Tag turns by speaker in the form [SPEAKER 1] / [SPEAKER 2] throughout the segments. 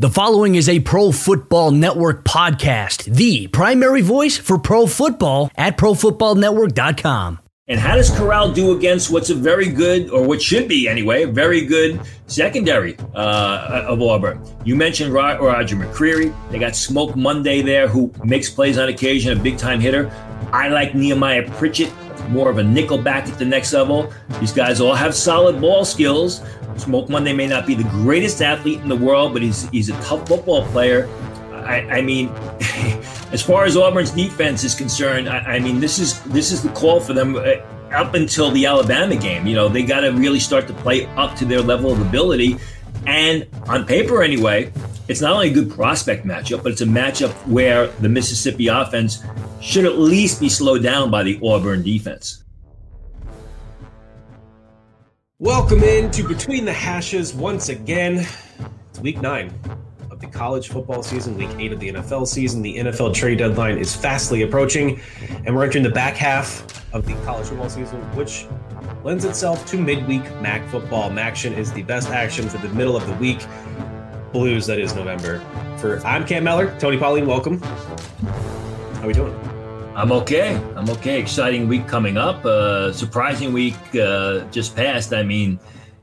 [SPEAKER 1] The following is a Pro Football Network podcast, the primary voice for pro football at profootballnetwork.com.
[SPEAKER 2] And how does Corral do against what's a very good, or what should be anyway, a very good secondary uh, of Auburn? You mentioned Roger McCreary. They got Smoke Monday there, who makes plays on occasion, a big time hitter. I like Nehemiah Pritchett, more of a nickel back at the next level. These guys all have solid ball skills. Smoke Monday may not be the greatest athlete in the world, but he's he's a tough football player. I, I mean, as far as Auburn's defense is concerned, I, I, mean this is this is the call for them uh, up until the Alabama game. You know, they got to really start to play up to their level of ability. And on paper, anyway, it's not only a good prospect matchup, but it's a matchup where the Mississippi offense should at least be slowed down by the Auburn defense.
[SPEAKER 3] Welcome in to Between the Hashes once again. It's week nine of the college football season, week eight of the NFL season. The NFL trade deadline is fastly approaching, and we're entering the back half of the college football season, which lends itself to midweek MAC football. MACtion is the best action for the middle of the week. Blues, that is November. For I'm Cam Mellor, Tony Pauline, welcome. How are we doing?
[SPEAKER 2] I'm okay. I'm okay. Exciting week coming up. Uh, surprising week uh, just passed. I mean,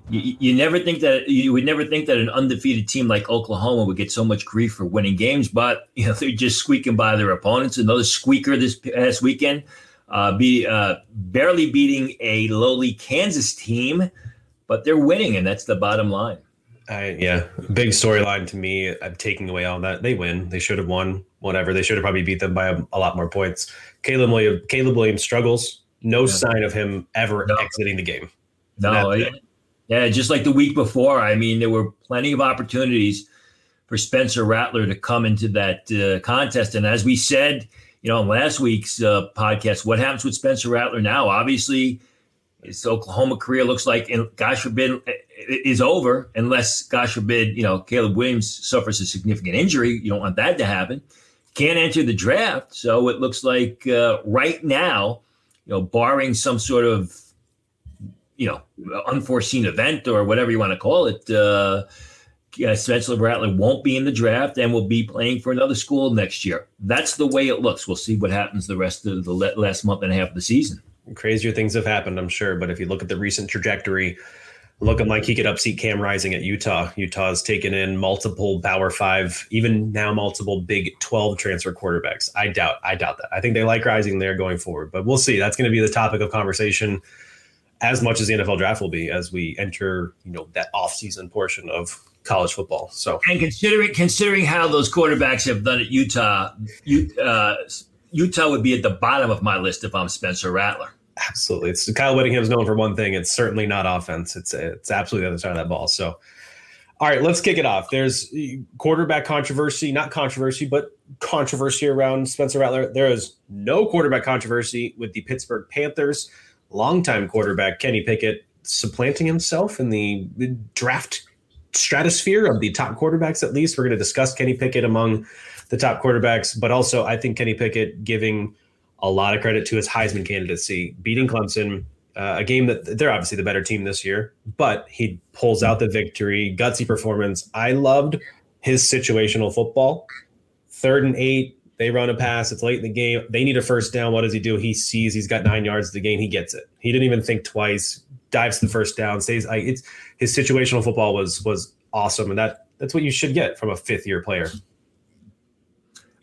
[SPEAKER 2] you, you, never think that you would never think that an undefeated team like Oklahoma would get so much grief for winning games, but you know they're just squeaking by their opponents. Another squeaker this past weekend, uh, be uh, barely beating a lowly Kansas team, but they're winning, and that's the bottom line.
[SPEAKER 3] I, yeah, big storyline to me. I'm taking away all that. They win. They should have won. Whatever. They should have probably beat them by a, a lot more points. Caleb Williams. Caleb Williams struggles. No yeah. sign of him ever no. exiting the game.
[SPEAKER 2] No. Yeah, yeah, just like the week before. I mean, there were plenty of opportunities for Spencer Rattler to come into that uh, contest, and as we said, you know, in last week's uh, podcast, what happens with Spencer Rattler now? Obviously, his Oklahoma career looks like, and gosh forbid, is over unless, gosh forbid, you know, Caleb Williams suffers a significant injury. You don't want that to happen. Can't enter the draft. So it looks like uh, right now, you know, barring some sort of, you know, unforeseen event or whatever you want to call it, uh, Spencer Rattler won't be in the draft and will be playing for another school next year. That's the way it looks. We'll see what happens the rest of the last month and a half of the season.
[SPEAKER 3] Crazier things have happened, I'm sure. But if you look at the recent trajectory, looking like he could upseat Cam Rising at Utah. Utah's taken in multiple Power Five, even now multiple Big Twelve transfer quarterbacks. I doubt, I doubt that. I think they like Rising there going forward, but we'll see. That's going to be the topic of conversation as much as the NFL draft will be as we enter, you know, that off-season portion of college football. So,
[SPEAKER 2] and considering considering how those quarterbacks have done at Utah, uh, Utah would be at the bottom of my list if I'm Spencer Rattler.
[SPEAKER 3] Absolutely. It's Kyle Whittingham's known for one thing. It's certainly not offense. It's it's absolutely the other side of that ball. So, all right, let's kick it off. There's eh, quarterback controversy, not controversy, but controversy around Spencer Rattler. There is no quarterback controversy with the Pittsburgh Panthers. Longtime quarterback Kenny Pickett supplanting himself in the draft stratosphere of the top quarterbacks. At least we're going to discuss Kenny Pickett among the top quarterbacks, but also I think Kenny Pickett giving a lot of credit to his Heisman candidacy, beating Clemson, uh, a game that they're obviously the better team this year, but he pulls out the victory, gutsy performance. I loved his situational football. Third and eight, they run a pass. It's late in the game. They need a first down. What does he do? He sees he's got nine yards to gain. He gets it. He didn't even think twice. Dives the first down. Stays. I, it's his situational football was was awesome, and that that's what you should get from a fifth year player.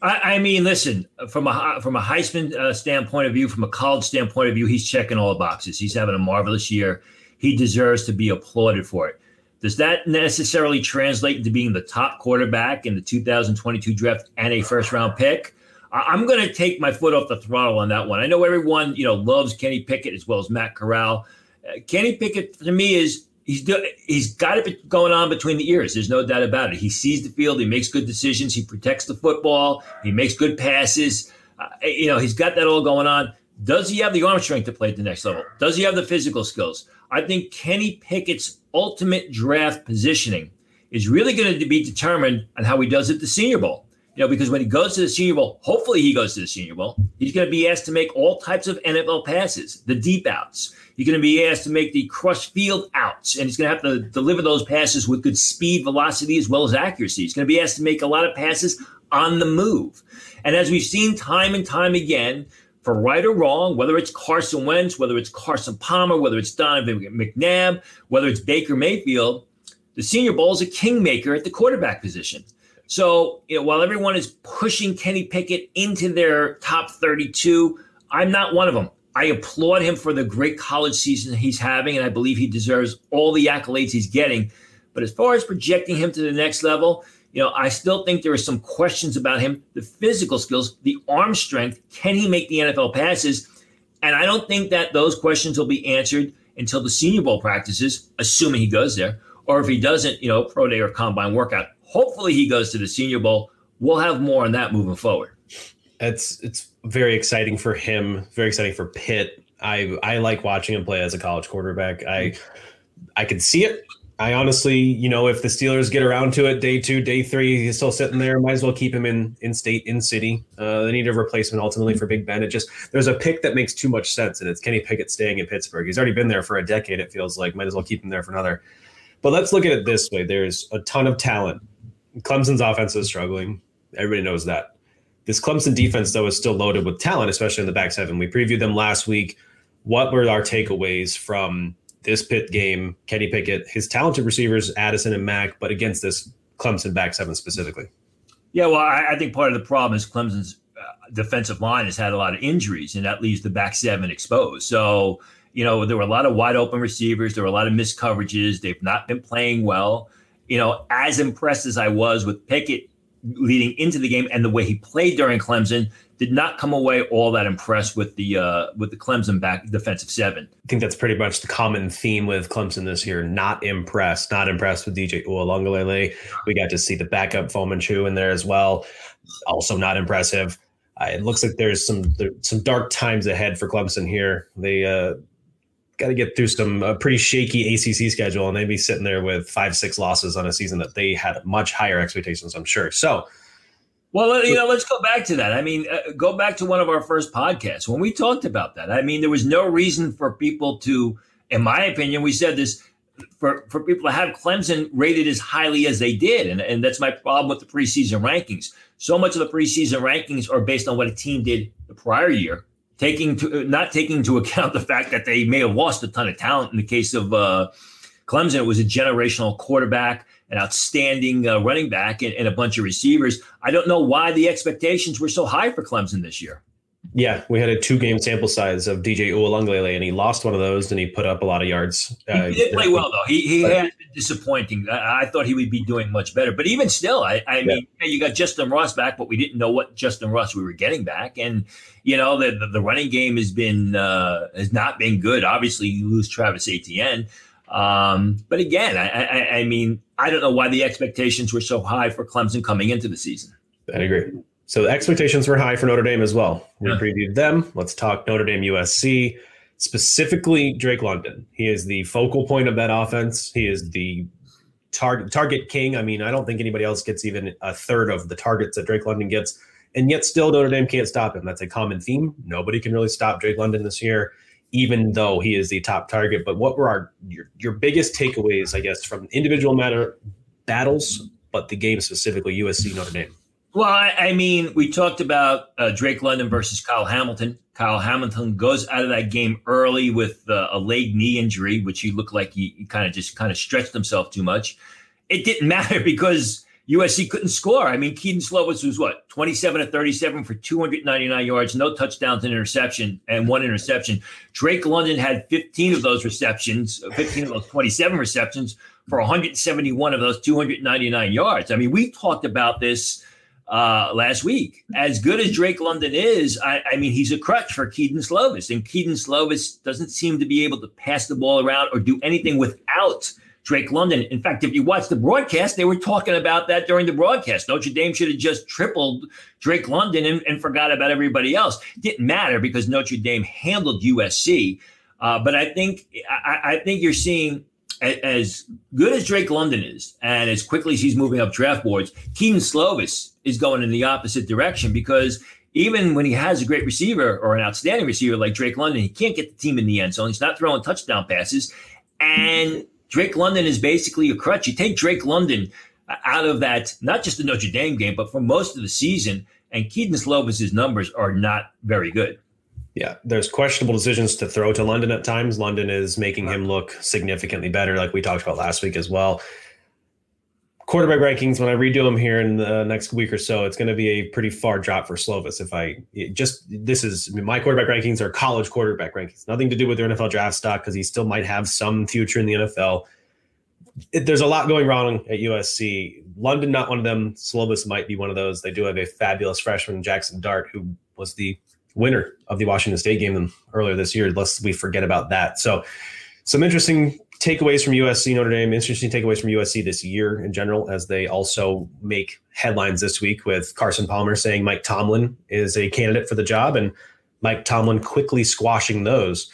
[SPEAKER 2] I, I mean, listen from a from a Heisman uh, standpoint of view, from a college standpoint of view, he's checking all the boxes. He's having a marvelous year. He deserves to be applauded for it. Does that necessarily translate into being the top quarterback in the 2022 draft and a first round pick? I'm going to take my foot off the throttle on that one. I know everyone, you know, loves Kenny Pickett as well as Matt Corral. Uh, Kenny Pickett to me is he's he's got it going on between the ears. There's no doubt about it. He sees the field. He makes good decisions. He protects the football. He makes good passes. Uh, you know, he's got that all going on. Does he have the arm strength to play at the next level? Does he have the physical skills? I think Kenny Pickett's ultimate draft positioning is really going to be determined on how he does at the Senior Bowl. You know, because when he goes to the Senior Bowl, hopefully he goes to the Senior Bowl, he's going to be asked to make all types of NFL passes, the deep outs. He's going to be asked to make the crush field outs, and he's going to have to deliver those passes with good speed, velocity, as well as accuracy. He's going to be asked to make a lot of passes on the move. And as we've seen time and time again, for right or wrong, whether it's Carson Wentz, whether it's Carson Palmer, whether it's Donovan McNabb, whether it's Baker Mayfield, the Senior Bowl is a kingmaker at the quarterback position. So, you know, while everyone is pushing Kenny Pickett into their top 32, I'm not one of them. I applaud him for the great college season he's having, and I believe he deserves all the accolades he's getting. But as far as projecting him to the next level, you know, I still think there are some questions about him, the physical skills, the arm strength. Can he make the NFL passes? And I don't think that those questions will be answered until the Senior Bowl practices, assuming he goes there, or if he doesn't, you know, pro day or combine workout. Hopefully he goes to the Senior Bowl. We'll have more on that moving forward.
[SPEAKER 3] It's it's very exciting for him. Very exciting for Pitt. I I like watching him play as a college quarterback. I I can see it. I honestly, you know, if the Steelers get around to it, day two, day three, he's still sitting there. Might as well keep him in in state, in city. Uh, they need a replacement ultimately for Big Ben. It just there's a pick that makes too much sense, and it's Kenny Pickett staying in Pittsburgh. He's already been there for a decade. It feels like might as well keep him there for another. But let's look at it this way: there's a ton of talent. Clemson's offense is struggling. Everybody knows that. This Clemson defense, though, is still loaded with talent, especially in the back seven. We previewed them last week. What were our takeaways from this Pitt game, Kenny Pickett, his talented receivers, Addison and Mack, but against this Clemson back seven specifically.
[SPEAKER 2] Yeah, well, I, I think part of the problem is Clemson's uh, defensive line has had a lot of injuries, and that leaves the back seven exposed. So, you know, there were a lot of wide open receivers, there were a lot of missed coverages. They've not been playing well. You know, as impressed as I was with Pickett leading into the game and the way he played during Clemson, did not come away all that impressed with the uh, with the Clemson back defensive seven.
[SPEAKER 3] I think that's pretty much the common theme with Clemson this year. Not impressed, not impressed with DJ Uiagalelei. We got to see the backup Phommachanh in there as well. Also not impressive. Uh, it looks like there's some there, some dark times ahead for Clemson here. They uh, got to get through some uh, pretty shaky ACC schedule, and they'd be sitting there with five six losses on a season that they had much higher expectations, I'm sure. So
[SPEAKER 2] well, you know, let's go back to that. I mean, uh, go back to one of our first podcasts when we talked about that. I mean, there was no reason for people to, in my opinion, we said this for, for people to have Clemson rated as highly as they did. And, and that's my problem with the preseason rankings. So much of the preseason rankings are based on what a team did the prior year, taking to, not taking into account the fact that they may have lost a ton of talent. In the case of uh, Clemson, it was a generational quarterback an outstanding uh, running back and, and, a bunch of receivers. I don't know why the expectations were so high for Clemson this year.
[SPEAKER 3] Yeah, we had a two game sample size of DJ Uiagalelei, and he lost one of those, and he put up a lot of yards.
[SPEAKER 2] Uh, he did play well, though. He, he had been disappointing. I, I, thought he would be doing much better. But even still, I, I yeah. mean, you got Justin Ross back, but we didn't know what Justin Ross we were getting back. And, you know, the, the, the running game has been uh, has not been good. Obviously, you lose Travis Etienne. Um, but again, I, I, I, mean, I don't know why the expectations were so high for Clemson coming into the season.
[SPEAKER 3] I agree. So the expectations were high for Notre Dame as well. We yeah. previewed them. Let's talk Notre Dame USC, specifically Drake London. He is the focal point of that offense. He is the target target king. I mean, I don't think anybody else gets even a third of the targets that Drake London gets. And yet still Notre Dame can't stop him. That's a common theme. Nobody can really stop Drake London this year even though he is the top target. But what were our your, your biggest takeaways, I guess, from individual matter battles, but the game specifically, USC Notre Dame?
[SPEAKER 2] Well, I, mean, we talked about uh, Drake London versus Kyle Hamilton. Kyle Hamilton goes out of that game early with uh, a leg knee injury, which he looked like he, he kind of just kind of stretched himself too much. It didn't matter because USC couldn't score. I mean, Kedon Slovis was what, 27 to 37 for 299 yards, no touchdowns and interception, and one interception. Drake London had 15 of those receptions, 15 of those 27 receptions for 171 of those 299 yards. I mean, we talked about this uh, last week. As good as Drake London is, I, I mean, he's a crutch for Kedon Slovis, and Kedon Slovis doesn't seem to be able to pass the ball around or do anything without – Drake London. In fact, if you watch the broadcast, they were talking about that during the broadcast. Notre Dame should have just tripled Drake London and, and forgot about everybody else. Didn't matter because Notre Dame handled USC. Uh, but I think I, I, think you're seeing as good as Drake London is, and as quickly as he's moving up draft boards, Kedon Slovis is going in the opposite direction because even when he has a great receiver or an outstanding receiver like Drake London, he can't get the team in the end zone. He's not throwing touchdown passes. And Drake London is basically a crutch. You take Drake London out of that, not just the Notre Dame game, but for most of the season, and Kedon Slovis's numbers are not very good.
[SPEAKER 3] Yeah, there's questionable decisions to throw to London at times. London is making him look significantly better, like we talked about last week as well. Quarterback rankings, when I redo them here in the next week or so, it's going to be a pretty far drop for Slovis. If I just, this is I mean, my quarterback rankings are college quarterback rankings, nothing to do with their NFL draft stock because he still might have some future in the NFL. It, there's a lot going wrong at USC. London, not one of them. Slovis might be one of those. They do have a fabulous freshman, Jackson Dart, who was the winner of the Washington State game earlier this year, lest we forget about that. So, some interesting takeaways from USC Notre Dame, interesting takeaways from USC this year in general, as they also make headlines this week with Carson Palmer saying Mike Tomlin is a candidate for the job and Mike Tomlin quickly squashing those.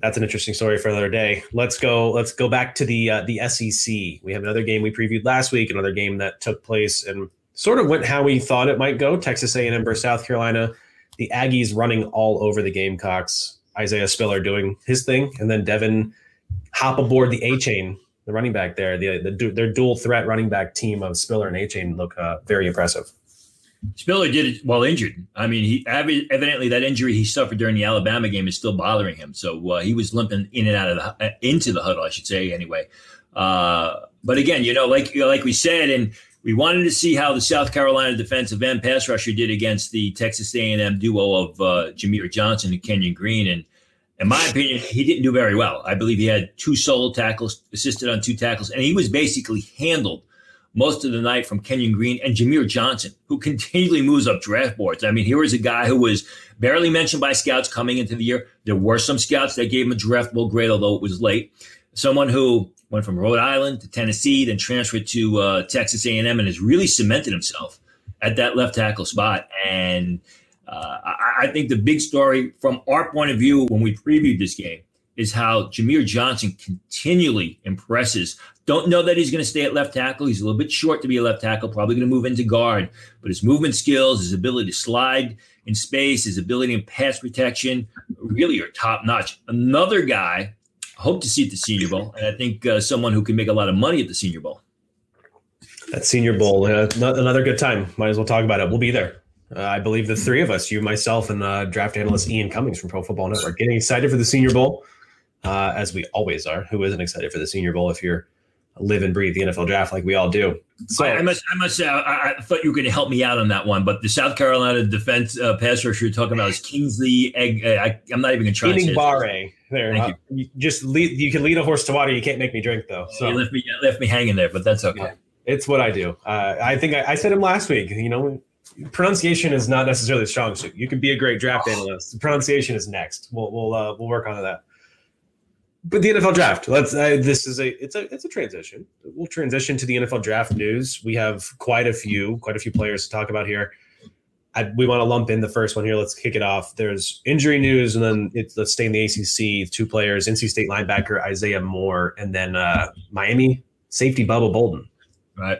[SPEAKER 3] That's an interesting story for another day. Let's go. Let's go back to the uh, the SEC. We have another game we previewed last week, another game that took place and sort of went how we thought it might go. Texas A&M versus South Carolina the Aggies running all over the Gamecocks. Isaiah Spiller doing his thing, and then Devon hop aboard the Achane, the running back there. The, the their dual threat running back team of Spiller and Achane look uh, very impressive.
[SPEAKER 2] Spiller did it while injured. I mean, he evidently that injury he suffered during the Alabama game is still bothering him. So uh, he was limping in and out of the uh, into the huddle, I should say, anyway. Uh, but again, you know, like like we said, and we wanted to see how the South Carolina defensive end pass rusher did against the Texas A&M duo of uh, Jahmir Johnson and Kenyon Green. And in my opinion, he didn't do very well. I believe he had two solo tackles, assisted on two tackles, and he was basically handled most of the night from Kenyon Green and Jahmir Johnson, who continually moves up draft boards. I mean, here was a guy who was barely mentioned by scouts coming into the year. There were some scouts that gave him a draftable grade, although it was late. Someone who went from Rhode Island to Tennessee, then transferred to uh, Texas A&M, and has really cemented himself at that left tackle spot. And uh, I, I, think the big story from our point of view when we previewed this game is how Jahmir Johnson continually impresses. Don't know that he's going to stay at left tackle. He's a little bit short to be a left tackle, probably going to move into guard, but his movement skills, his ability to slide in space, his ability in pass protection really are top notch. Another guy hope to see at the Senior Bowl, and I think uh, someone who can make a lot of money at the Senior Bowl.
[SPEAKER 3] That Senior Bowl, uh, another good time. Might as well talk about it. We'll be there. Uh, I believe the three of us, you, myself, and the draft analyst Ian Cummings from Pro Football Network—are getting excited for the Senior Bowl, uh, as we always are. Who isn't excited for the Senior Bowl if you're live and breathe the NFL draft like we all do.
[SPEAKER 2] So I, I must, I must say, I, I, thought you were going to help me out on that one, but the South Carolina defense uh, pass rusher you're talking about is Kingsley. Egg, uh, I, am not even going to try.
[SPEAKER 3] Eating Barre. There, Thank uh, you. you. just lead. You can lead a horse to water. You can't make me drink though.
[SPEAKER 2] So you left me left me hanging there, but that's okay. Yeah,
[SPEAKER 3] it's what I do. Uh, I think I, I said him last week. You know, pronunciation is not necessarily a strong suit. You can be a great draft analyst. Pronunciation is next. We'll we'll uh, we'll work on that but the NFL draft. Let's. Uh, this is a. It's a. It's a transition. We'll transition to the NFL draft news. We have quite a few, quite a few players to talk about here. I, we want to lump in the first one here. Let's kick it off. There's injury news, and then it's, let's stay in the ACC. Two players: NC State linebacker Isaiah Moore, and then uh, Miami safety Bubba Bolden.
[SPEAKER 2] Right.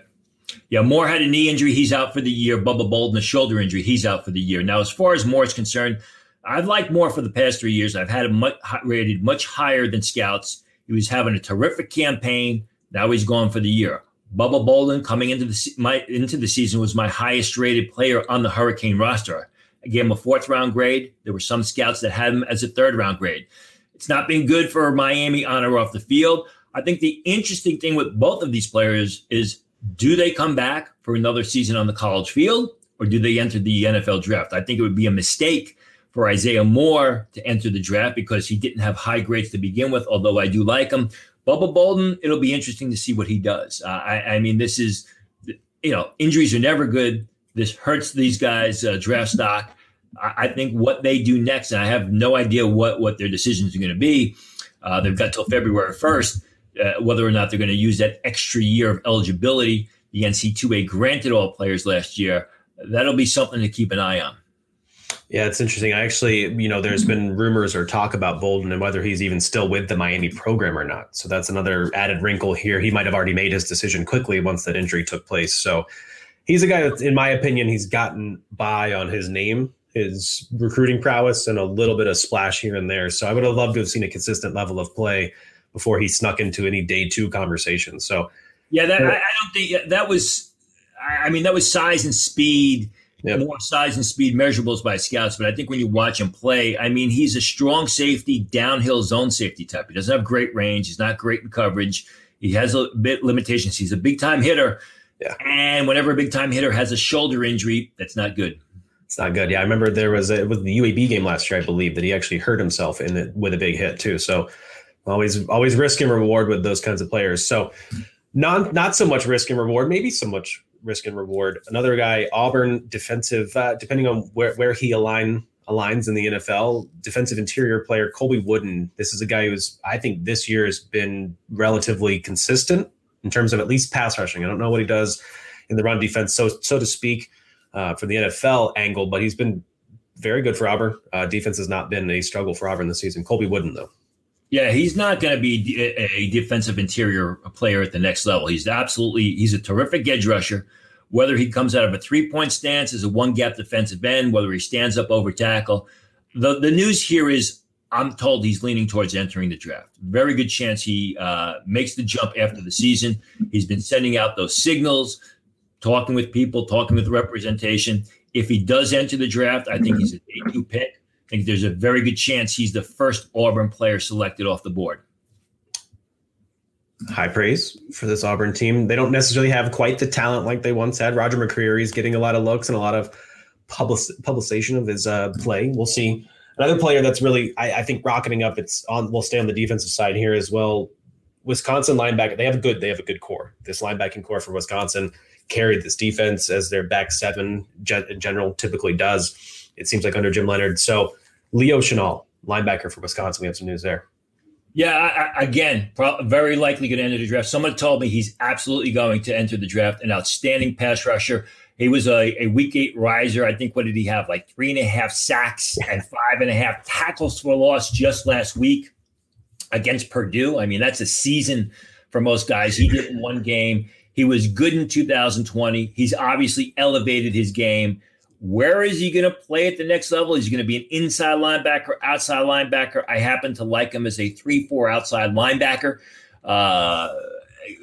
[SPEAKER 2] Yeah, Moore had a knee injury. He's out for the year. Bubba Bolden, a shoulder injury. He's out for the year. Now, as far as Moore is concerned, I've liked Moore for the past three years. I've had him much, rated much higher than scouts. He was having a terrific campaign. Now he's gone for the year. Bubba Bolden coming into the my into the season was my highest rated player on the Hurricane roster. I gave him a fourth round grade. There were some scouts that had him as a third round grade. It's not been good for Miami on or off the field. I think the interesting thing with both of these players is do they come back for another season on the college field or do they enter the NFL draft? I think it would be a mistake for Isaiah Moore to enter the draft because he didn't have high grades to begin with, although I do like him. Bubba Bolden, it'll be interesting to see what he does. Uh, I, I, mean, this is, you know, injuries are never good. This hurts these guys' uh, draft stock. I, I, think what they do next, and I have no idea what, what their decisions are going to be. Uh, they've got till February 1st, uh, whether or not they're going to use that extra year of eligibility the NC2A granted all players last year. That'll be something to keep an eye on.
[SPEAKER 3] Yeah, it's interesting. I actually, you know, there's been mm-hmm. rumors or talk about Bolden and whether he's even still with the Miami program or not. So that's another added wrinkle here. He might have already made his decision quickly once that injury took place. So he's a guy that, in my opinion, he's gotten by on his name, his recruiting prowess, and a little bit of splash here and there. So I would have loved to have seen a consistent level of play before he snuck into any day two conversation. So
[SPEAKER 2] yeah, that I, I don't think that was. I mean, that was size and speed yep. more size and speed measurables by scouts. But I think when you watch him play, I mean, he's a strong safety, downhill zone safety type. He doesn't have great range. He's not great in coverage. He has a bit limitations. He's a big time hitter. Yeah. And whenever a big time hitter has a shoulder injury, that's not good.
[SPEAKER 3] It's not good. Yeah, I remember there was a, it was the UAB game last year, I believe, that he actually hurt himself in it with a big hit too. So always always risk and reward with those kinds of players. So not not so much risk and reward, maybe so much risk and reward. Another guy, Auburn defensive, uh, depending on where, where he align aligns in the NFL, defensive interior player Colby Wooden. This is a guy who's I think this year has been relatively consistent in terms of at least pass rushing. I don't know what he does in the run defense, so so to speak, uh, from the NFL angle, but he's been very good for Auburn. Uh, defense has not been a struggle for Auburn this season. Colby Wooden though.
[SPEAKER 2] Yeah, he's not going to be a defensive interior player at the next level. He's absolutely he's a terrific edge rusher. Whether he comes out of a three point stance as a one gap defensive end, whether he stands up over tackle, the the news here is I'm told he's leaning towards entering the draft. Very good chance he uh, makes the jump after the season. He's been sending out those signals, talking with people, talking with representation. If he does enter the draft, I think he's a day two pick. I think there's a very good chance he's the first Auburn player selected off the board.
[SPEAKER 3] High praise for this Auburn team. They don't necessarily have quite the talent like they once had. Roger McCreary is getting a lot of looks and a lot of public, publication of his uh, play. We'll see. Another player that's really, I, I think, rocketing up. It's on. We'll stay on the defensive side here as well. Wisconsin linebacker. They have a good. They have a good core. This linebacking core for Wisconsin carried this defense as their back seven general typically does it seems like under Jim Leonhard. So Leo Chenal, linebacker for Wisconsin, we have some news there.
[SPEAKER 2] Yeah, I, again, very likely going to enter the draft. Someone told me he's absolutely going to enter the draft. An outstanding pass rusher. He was a, a week eight riser. I think what did he have? Like three and a half sacks and five and a half tackles for loss just last week against Purdue. I mean, that's a season for most guys. He did in one game. He was good in 2020. He's obviously elevated his game. Where is he going to play at the next level? Is he going to be an inside linebacker, outside linebacker? I happen to like him as a 3 4 outside linebacker uh,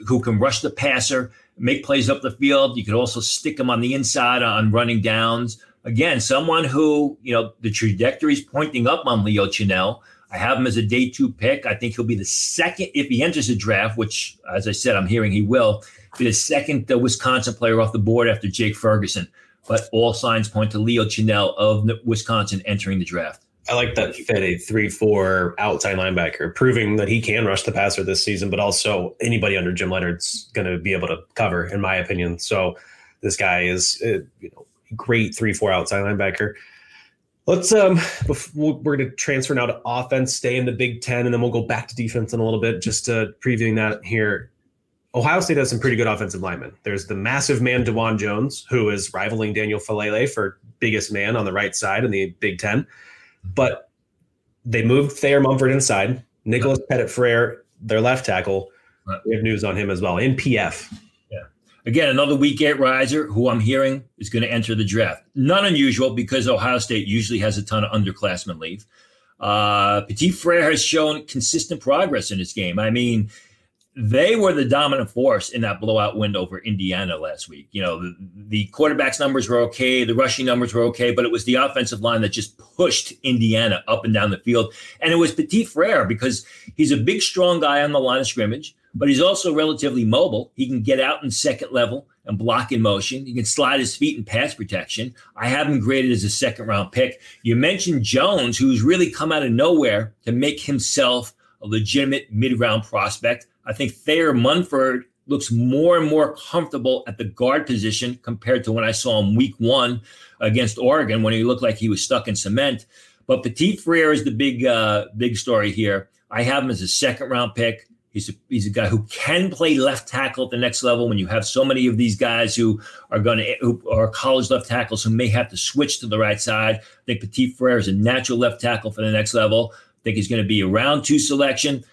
[SPEAKER 2] who can rush the passer, make plays up the field. You could also stick him on the inside on running downs. Again, someone who, you know, the trajectory is pointing up on Leo Chenal. I have him as a day two pick. I think he'll be the second, if he enters the draft, which, as I said, I'm hearing he will, be the second uh, Wisconsin player off the board after Jake Ferguson but all signs point to Leo Chenal of Wisconsin entering the draft.
[SPEAKER 3] I like that fit a three-four outside linebacker, proving that he can rush the passer this season, but also anybody under Jim Leonhard's going to be able to cover, in my opinion. So this guy is a uh, you know, great three-four outside linebacker. Let's um, we're going to transfer now to offense, stay in the Big Ten, and then we'll go back to defense in a little bit. Just uh, previewing that here. Ohio State has some pretty good offensive linemen. There's the massive man Dawand Jones, who is rivaling Daniel Faalele for biggest man on the right side in the Big Ten. But they moved Thayer Munford inside. Nicholas Petit Frere, their left tackle. We have news on him as well in PF.
[SPEAKER 2] Yeah. Again, another week eight riser who I'm hearing is going to enter the draft. Not unusual because Ohio State usually has a ton of underclassmen leave. Uh, Petit Frere has shown consistent progress in his game. I mean, they were the dominant force in that blowout win over Indiana last week. You know, the, the quarterback's numbers were okay, the rushing numbers were okay, but it was the offensive line that just pushed Indiana up and down the field. And it was Petit Frere because he's a big, strong guy on the line of scrimmage, but he's also relatively mobile. He can get out in second level and block in motion. He can slide his feet in pass protection. I have him graded as a second round pick. You mentioned Jones, who's really come out of nowhere to make himself a legitimate mid round prospect. I think Thayer Munford looks more and more comfortable at the guard position compared to when I saw him week one against Oregon when he looked like he was stuck in cement. But Petit Frere is the big uh, big story here. I have him as a second round pick. He's a, he's a guy who can play left tackle at the next level. When you have so many of these guys who are going to who are college left tackles who may have to switch to the right side, I think Petit Frere is a natural left tackle for the next level. I think he's going to be a round two selection.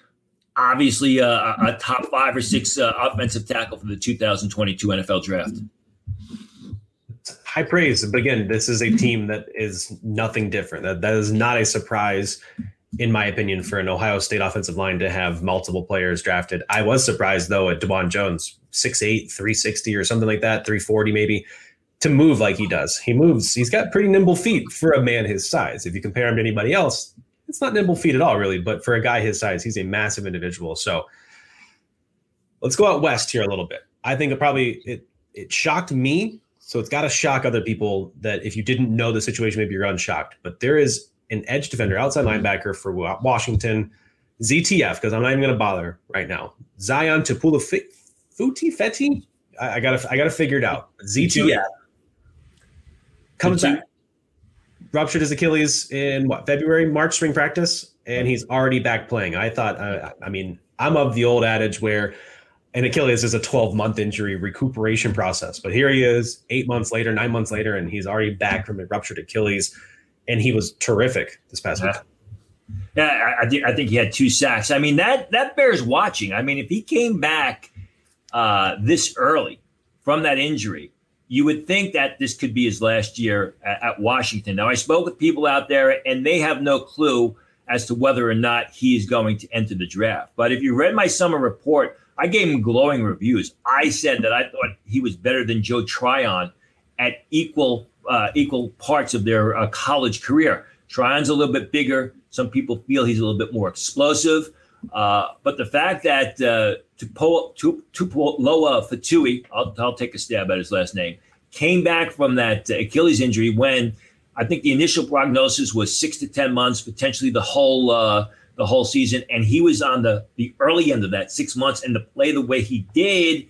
[SPEAKER 2] Obviously, uh, a top five or six uh, offensive tackle for the 2022 NFL draft.
[SPEAKER 3] High praise, but again, this is a team that is nothing different. That that is not a surprise in my opinion, for an Ohio State offensive line to have multiple players drafted. I was surprised though at Dawand Jones, 6'8, 360 or something like that, 340 maybe, to move like he does. He moves, he's got pretty nimble feet for a man his size. If you compare him to anybody else, it's not nimble feet at all, really. But for a guy his size, he's a massive individual. So let's go out west here a little bit. I think it probably it it shocked me. So it's got to shock other people that if you didn't know the situation, maybe you're unshocked. But there is an edge defender, outside linebacker for Washington, ZTF, because I'm not even going to bother right now. Zion Tapula Futi Feti. I, I, gotta I gotta figure it out. ZTF comes back. Ruptured his Achilles in what February, March spring practice, and he's already back playing. I thought, uh, I mean, I'm of the old adage where an Achilles is a 12 month injury recuperation process, but here he is, eight months later, nine months later, and he's already back from a ruptured Achilles and he was terrific this past week.
[SPEAKER 2] Yeah, I, I, I, think he had two sacks. I mean that that bears watching. I mean, if he came back uh, this early from that injury, you would think that this could be his last year at, at, Washington. Now, I spoke with people out there, and they have no clue as to whether or not he is going to enter the draft. But if you read my summer report, I gave him glowing reviews. I said that I thought he was better than Joe Tryon at equal uh, equal parts of their uh, college career. Tryon's a little bit bigger. Some people feel he's a little bit more explosive. Uh, but the fact that uh, Tupo, Tupuola Fatui, I'll, I'll take a stab at his last name, came back from that Achilles injury when I think the initial prognosis was six to ten months, potentially the whole uh, the whole season, and he was on the the early end of that six months. And to play the way he did,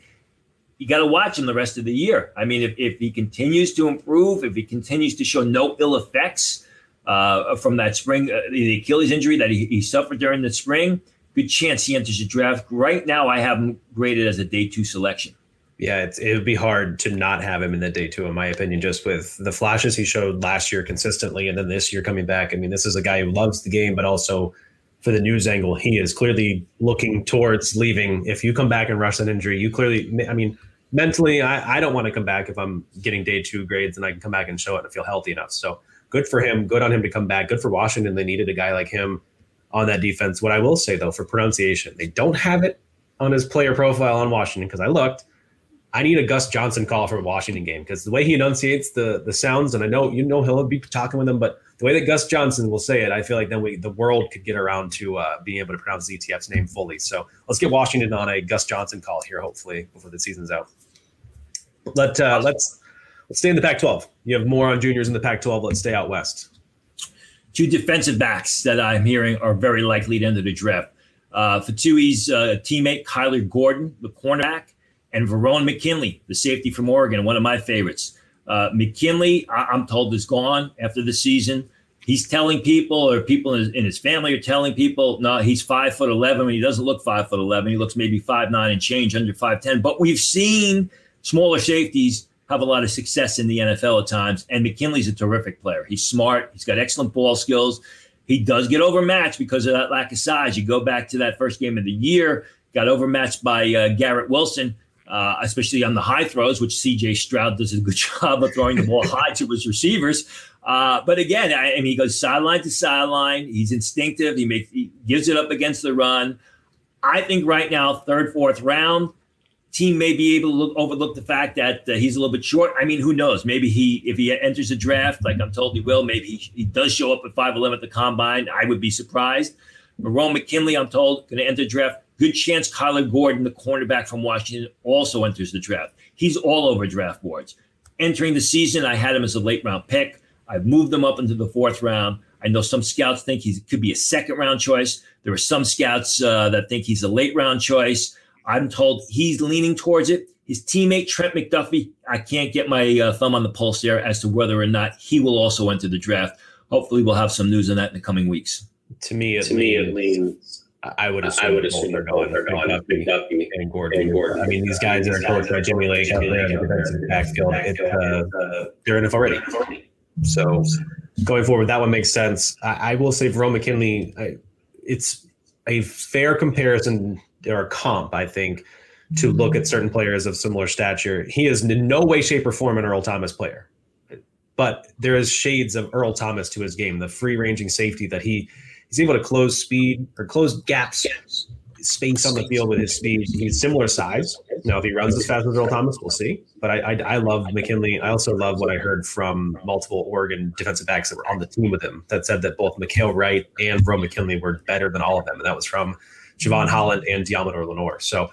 [SPEAKER 2] you got to watch him the rest of the year. I mean, if, if he continues to improve, if he continues to show no ill effects uh, from that spring, uh, the Achilles injury that he, he, suffered during the spring, good chance he enters the draft. Right now, I have him graded as a day two selection.
[SPEAKER 3] Yeah, it would be hard to not have him in the day two, in my opinion, just with the flashes he showed last year consistently, and then this year coming back. I mean, this is a guy who loves the game, but also for the news angle, he is clearly looking towards leaving. If you come back and rush that injury, you clearly, I mean, mentally, I, I don't want to come back if I'm getting day two grades and I can come back and show it and feel healthy enough. So good for him. Good on him to come back. Good for Washington. They needed a guy like him on that defense. What I will say though, for pronunciation, they don't have it on his player profile on Washington because I looked. I need a Gus Johnson call for a Washington game because the way he enunciates the the sounds, and I know you know he'll be talking with them, but the way that Gus Johnson will say it, I feel like then we the world could get around to uh, being able to pronounce ZTF's name fully. So let's get Washington on a Gus Johnson call here, hopefully before the season's out. Let uh, let's let's stay in the Pac-12. You have more on juniors in the Pac-12. Let's stay out west.
[SPEAKER 2] Two defensive backs that I'm hearing are very likely to enter the draft. Uh, Fatui's uh, teammate Kyler Gordon, the cornerback, and Verone McKinley, the safety from Oregon, one of my favorites. Uh, McKinley, I- am told, is gone after the season. He's telling people, or people in his, in his, family are telling people, no, he's five foot eleven. He doesn't look five foot eleven. He looks maybe five nine and change, under five ten. But we've seen smaller safeties have a lot of success in the NFL at times. And McKinley's a terrific player. He's smart. He's got excellent ball skills. He does get overmatched because of that lack of size. You go back to that first game of the year, got overmatched by uh, Garrett Wilson, uh, especially on the high throws, which CJ Stroud does a good job of throwing the ball high to his receivers. Uh, but again, I, I, mean, he goes sideline to sideline. He's instinctive. He makes he gives it up against the run. I think right now, third, fourth round, team may be able to look, overlook the fact that uh, he's a little bit short. I mean, who knows? Maybe he, if he enters the draft, like I'm told he will, maybe he, he does show up at 5'11 at the combine. I would be surprised. Verone McKinley, I'm told, going to enter draft. Good chance Kyler Gordon, the cornerback from Washington, also enters the draft. He's all over draft boards. Entering the season, I had him as a late round pick. I've moved him up into the fourth round. I know some scouts think he could be a second round choice. There are some scouts uh, that think he's a late round choice. I'm told he's leaning towards it. His teammate Trent McDuffie, I can't get my uh, thumb on the pulse there as to whether or not he will also enter the draft. Hopefully, we'll have some news on that in the coming weeks.
[SPEAKER 3] To me, it to me, it leans I would assume.
[SPEAKER 2] I would assume they're going. They're going. McDuffie
[SPEAKER 3] and Gordon. And Gordon. I mean, these guys are coached by Jimmy Lake out there in the defensive backfield. It, uh, they're in it already. So going forward, that one makes sense. I, I will say, Verone McKinley, I, it's a fair comparison or comp, I think, to mm-hmm. look at certain players of similar stature. He is in no way, shape, or form an Earl Thomas player, but there is shades of Earl Thomas to his game. The free ranging safety that he he's able to close speed or close gaps, space on the field with his speed. He's similar size. Now, if he runs as fast as Earl Thomas, we'll see. But I, I, I love McKinley. I also love what I heard from multiple Oregon defensive backs that were on the team with him that said that both Mykael Wright and Verone McKinley were better than all of them, and that was from Jevon Holland and Deommodore Lenoir. So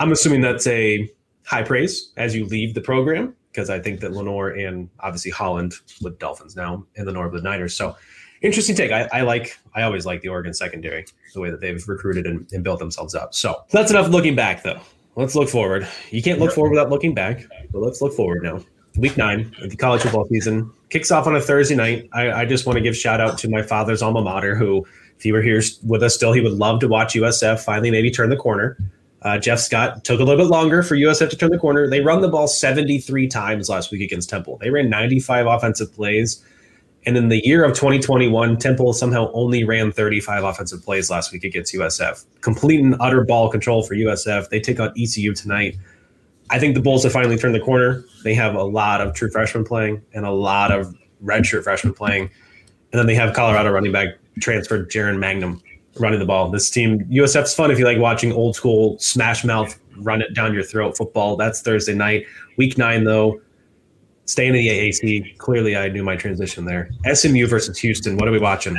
[SPEAKER 3] I'm assuming that's a high praise as you leave the program because I think that Lenoir and obviously Holland with Dolphins now and Lenoir with Niners. So interesting take. I, I, like. I always like the Oregon secondary, the way that they've recruited and, and, built themselves up. So that's enough looking back, though. Let's look forward. You can't look forward without looking back, but let's look forward now. Week nine of the college football season kicks off on a Thursday night. I, I just want to give shout out to my father's alma mater, who, if he were here with us still, he would love to watch USF finally maybe turn the corner. Uh, Jeff Scott took a little bit longer for USF to turn the corner. They run the ball 73 times last week against Temple. They ran 95 offensive plays. And in the year of 2021, Temple somehow only ran 35 offensive plays last week against USF. Complete and utter ball control for USF. They take on ECU tonight. I think the Bulls have finally turned the corner. They have a lot of true freshmen playing and a lot of redshirt freshmen playing. And then they have Colorado running back transferred Jaren Mangham running the ball. This team, USF's fun if you like watching old school smash mouth, run it down your throat football. That's Thursday night. Week nine, though, staying in the AAC. Clearly, I knew my transition there. SMU versus Houston. What are we watching?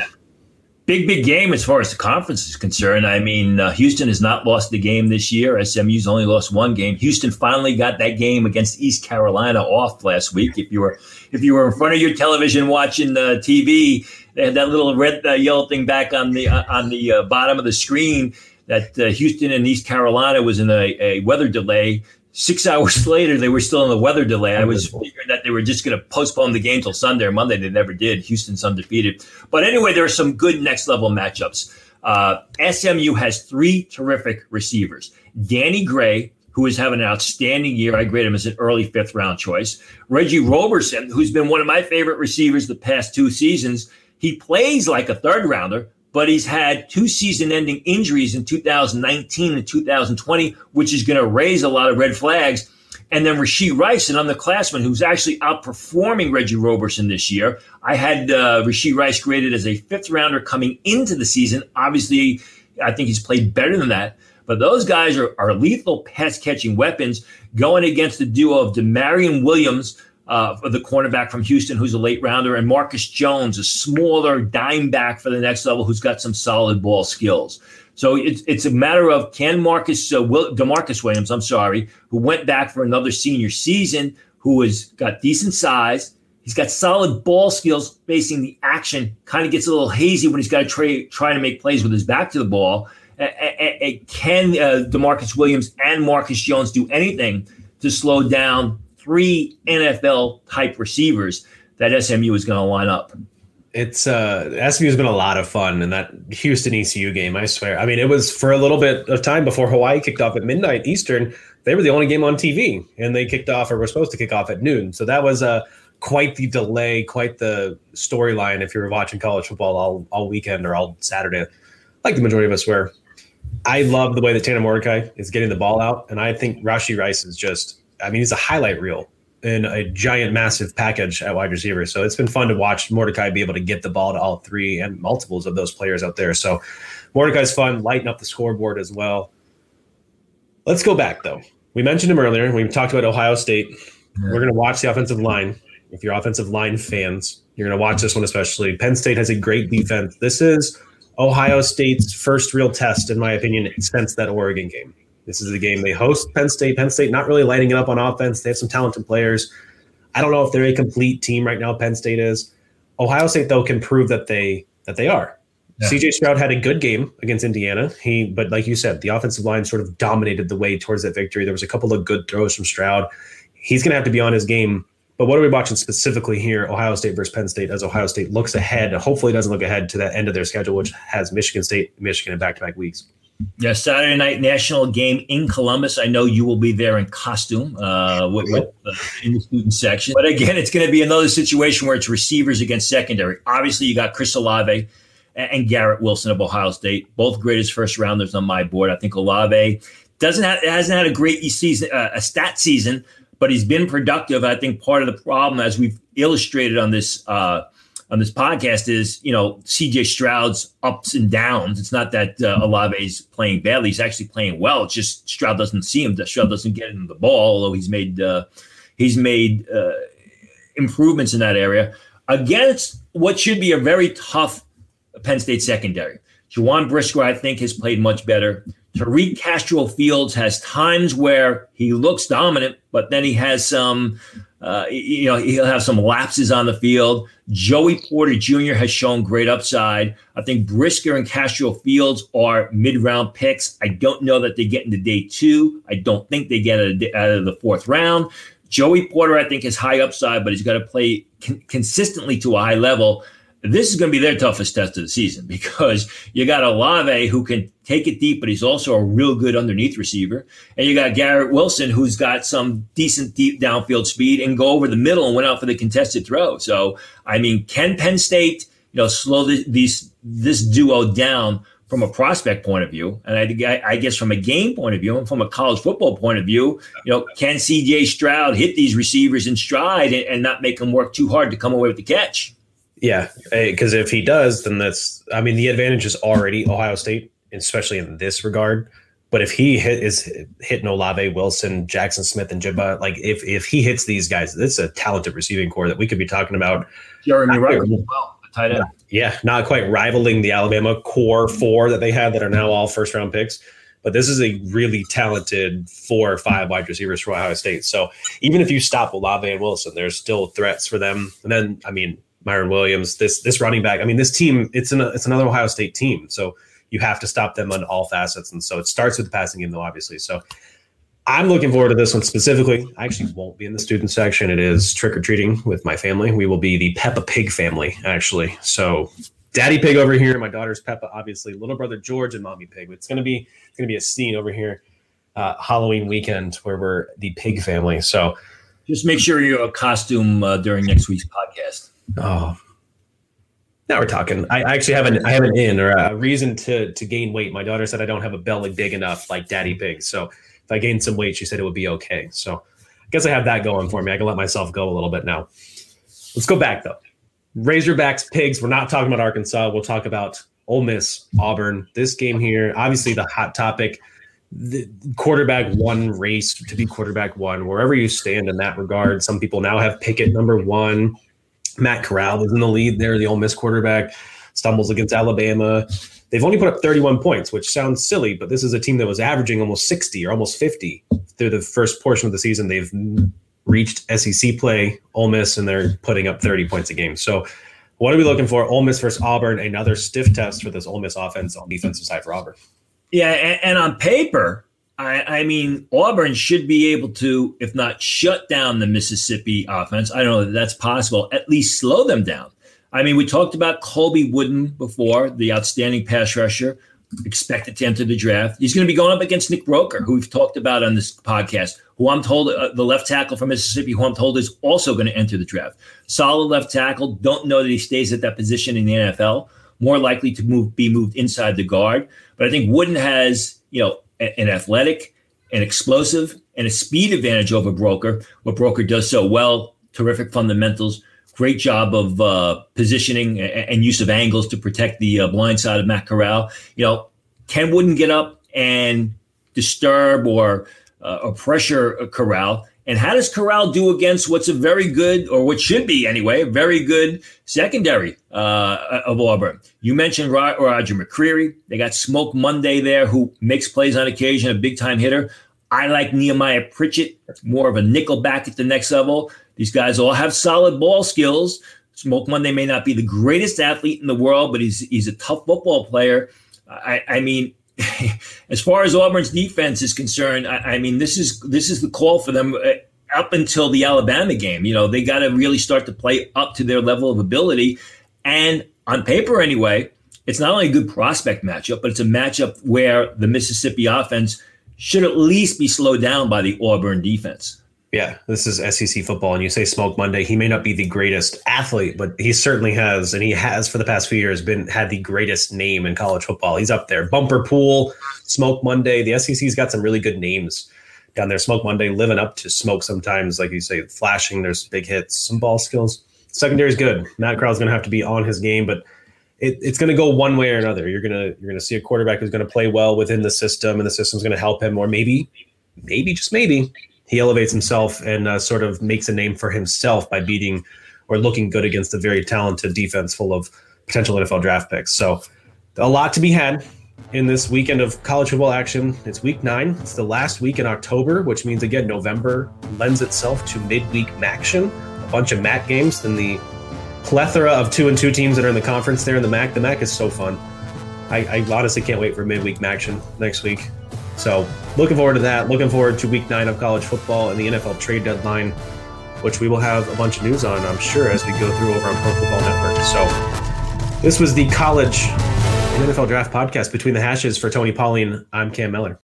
[SPEAKER 2] Big, big game as far as the conference is concerned. I mean, uh, Houston has not lost the game this year. SMU's only lost one game. Houston finally got that game against East Carolina off last week. If you were if you were in front of your television watching the TV, they had that little red uh, yellow thing back on the uh, on the uh, bottom of the screen that uh, Houston and East Carolina was in a, a weather delay Six hours later, they were still in the weather delay. I was figuring that they were just going to postpone the game till Sunday or Monday. They never did. Houston's undefeated. But anyway, there are some good next level matchups. Uh, SMU has three terrific receivers. Danny Gray, who is having an outstanding year. I grade him as an early fifth round choice. Reggie Roberson, who's been one of my favorite receivers the past two seasons. He plays like a third rounder, but he's had two season ending injuries in 2019 and 2020, which is going to raise a lot of red flags. And then Rashee Rice, an underclassman who's actually outperforming Reggie Roberson this year. I had uh, Rashee Rice graded as a fifth rounder coming into the season. Obviously, I think he's played better than that. But those guys are, are lethal pass catching weapons going against the duo of Damarion Williams, uh, the cornerback from Houston, who's a late rounder, and Marcus Jones, a smaller dime back for the next level, who's got some solid ball skills. So it's it's a matter of can Marcus uh, Will, Demarcus Williams, I'm sorry, who went back for another senior season, who has got decent size. He's got solid ball skills facing the action. Kind of gets a little hazy when he's got to try, try to make plays with his back to the ball. can uh, Demarcus Williams and Marcus Jones do anything to slow down three NFL type receivers that SMU is going to line up.
[SPEAKER 3] It's uh SMU has been a lot of fun in that Houston ECU game. I swear. I mean, it was for a little bit of time before Hawaii kicked off at midnight Eastern. They were the only game on TV, and they kicked off or were supposed to kick off at noon. So that was uh, quite the delay, quite the storyline. If you were watching college football all all weekend or all Saturday, like the majority of us were. I love the way that Tanner Mordecai is getting the ball out, and I think Rashee Rice is just I mean, he's a highlight reel in a giant, massive package at wide receiver. So it's been fun to watch Mordecai be able to get the ball to all three and multiples of those players out there. So Mordecai's fun, lighting up the scoreboard as well. Let's go back though. We mentioned him earlier. We talked about Ohio State. We're going to watch the offensive line. If you're offensive line fans, you're going to watch this one especially. Penn State has a great defense. This is Ohio State's first real test, in my opinion, since that Oregon game. This is a game they host Penn State. Penn State not really lighting it up on offense. They have some talented players. I don't know if they're a complete team right now. Penn State is. Ohio State though can prove that they that they are. Yeah. CJ Stroud had a good game against Indiana. He, but like you said, the offensive line sort of dominated the way towards that victory. There was a couple of good throws from Stroud. He's going to have to be on his game But what are we watching specifically here? Ohio State versus Penn State as Ohio State looks ahead. Hopefully, doesn't look ahead to that end of their schedule, which has Michigan State, Michigan in back to back weeks.
[SPEAKER 2] Yeah, Saturday night national game in Columbus. I know you will be there in costume uh, with, with, uh, in the student section. But again, it's going to be another situation where it's receivers against secondary. Obviously, you got Chris Olave and, and Garrett Wilson of Ohio State, both greatest first rounders on my board. I think Olave doesn't have, hasn't had a great season, uh, a stat season, but he's been productive. I think part of the problem, as we've illustrated on this uh, on this podcast is, you know, CJ Stroud's ups and downs. It's not that uh, Olave's playing badly; he's actually playing well. It's just Stroud doesn't see him. Stroud doesn't get him the ball, although he's made uh, he's made uh, improvements in that area against what should be a very tough Penn State secondary. Jaquan Brisker, I think, has played much better. Tariq Castro Fields has times where he looks dominant, but then he has some uh, you know, he'll have some lapses on the field. Joey Porter Jr. has shown great upside. I think Brisker and Castro Fields are mid round picks. I don't know that they get into day two. I don't think they get out of the fourth round. Joey Porter, I think, is high upside, but he's got to play con- consistently to a high level this is going to be their toughest test of the season because you got Olave who can take it deep, but he's also a real good underneath receiver. And you got Garrett Wilson who's got some decent deep downfield speed and go over the middle and went out for the contested throw. So, I mean, can Penn State, you know, slow the, these this duo down from a prospect point of view, and I, I, guess from a game point of view, and from a college football point of view, you know, can C.J. Stroud hit these receivers in stride and, and not make them work too hard to come away with the catch?
[SPEAKER 3] Yeah, eh, because if he does, then that's. I mean, the advantage is already Ohio State, especially in this regard. But if he hit, is hitting Olave, Wilson, Jaxon Smith-Njigba, like if if he hits these guys, it's a talented receiving corps that we could be talking about.
[SPEAKER 2] Jeremy Ruckert as well, the tight end.
[SPEAKER 3] Yeah, not quite rivaling the Alabama core four that they had that are now all first round picks. But this is a really talented four or five wide receivers for Ohio State. So even if you stop Olave and Wilson, there's still threats for them. And then, I mean, Miyan Williams, this this running back. I mean, this team it's an it's another Ohio State team, so you have to stop them on all facets, and so it starts with the passing game, though, obviously. So I'm looking forward to this one specifically. I actually won't be in the student section. It is trick or treating with my family. We will be the Peppa Pig family, actually. So Daddy Pig over here, my daughter's Peppa, obviously, little brother George, and Mommy Pig. It's gonna be it's gonna be a scene over here, uh, Halloween weekend where we're the Pig family. So
[SPEAKER 2] just make sure you're a costume uh, during next week's podcast.
[SPEAKER 3] Oh, now we're talking. I actually have an I have an in or a reason to to gain weight. My daughter said I don't have a belly big enough like Daddy Pig. So if I gained some weight, she said it would be okay. So I guess I have that going for me. I can let myself go a little bit now. Let's go back though. Razorbacks, Pigs. We're not talking about Arkansas. We'll talk about Ole Miss, Auburn. This game here, obviously the hot topic. The quarterback one race to be quarterback one, wherever you stand in that regard. Some people now have Pickett number one. Matt Corral is in the lead there. The Ole Miss quarterback stumbles against Alabama. They've only put up 31 points, which sounds silly, but this is a team that was averaging almost 60 or almost 50 through the first portion of the season. They've reached SEC play, Ole Miss, and they're putting up 30 points a game. So, what are we looking for? Ole Miss versus Auburn, another stiff test for this Ole Miss offense on defensive side for Auburn.
[SPEAKER 2] Yeah, and, and on paper, I, I, mean, Auburn should be able to, if not shut down the Mississippi offense, I don't know that that's possible, at least slow them down. I mean, we talked about Colby Wooden before, the outstanding pass rusher, expected to enter the draft. He's going to be going up against Nick Broeker, who we've talked about on this podcast, who I'm told, uh, the left tackle from Mississippi, who I'm told is also going to enter the draft. Solid left tackle. Don't know that he stays at that position in the NFL. More likely to move, be moved inside the guard. But I think Wooden has, you know, an athletic, an explosive, and a speed advantage over Broeker. What Broeker does so well, terrific fundamentals, great job of uh, positioning and use of angles to protect the uh, blind side of Matt Corral. You know, Can Wooden get up and disturb or uh, or pressure Corral. And how does Corral do against what's a very good, or what should be anyway, a very good secondary uh, of Auburn? You mentioned Roger McCreary. They got Smoke Monday there, who makes plays on occasion, a big time hitter. I like Nehemiah Pritchett, more of a nickel back at the next level. These guys all have solid ball skills. Smoke Monday may not be the greatest athlete in the world, but he's he's a tough football player. I, I mean, as far as Auburn's defense is concerned, I, I, mean this is this is the call for them. Uh, up until the Alabama game. You know, they got to really start to play up to their level of ability. And on paper, anyway, it's not only a good prospect matchup, but it's a matchup where the Mississippi offense should at least be slowed down by the Auburn defense.
[SPEAKER 3] Yeah, this is SEC football, and you say Smoke Monday. He may not be the greatest athlete, but he certainly has, and he has for the past few years been had the greatest name in college football. He's up there. Bumper Pool, Smoke Monday. The SEC's got some really good names down there. Smoke Monday, living up to smoke sometimes, like you say, flashing. There's big hits, some ball skills. Secondary is good. Matt Corral's going to have to be on his game, but it, it's going to go one way or another. You're gonna you're gonna see a quarterback who's going to play well within the system, and the system's going to help him, or maybe, maybe just maybe he elevates himself and uh, sort of makes a name for himself by beating or looking good against a very talented defense full of potential NFL draft picks. So, a lot to be had in this weekend of college football action. It's week nine. It's the last week in October, which means again November lends itself to midweek action. A bunch of MAC games. Then the plethora of two and two teams that are in the conference there in the MAC. The MAC is so fun. I, I honestly can't wait for midweek action next week. So looking forward to that. Looking forward to week nine of college football and the NFL trade deadline, which we will have a bunch of news on, I'm sure, as we go through over on Pro Football Network. So this was the college and NFL draft podcast between the hashes for Tony Pauline. I'm Cam Mellor.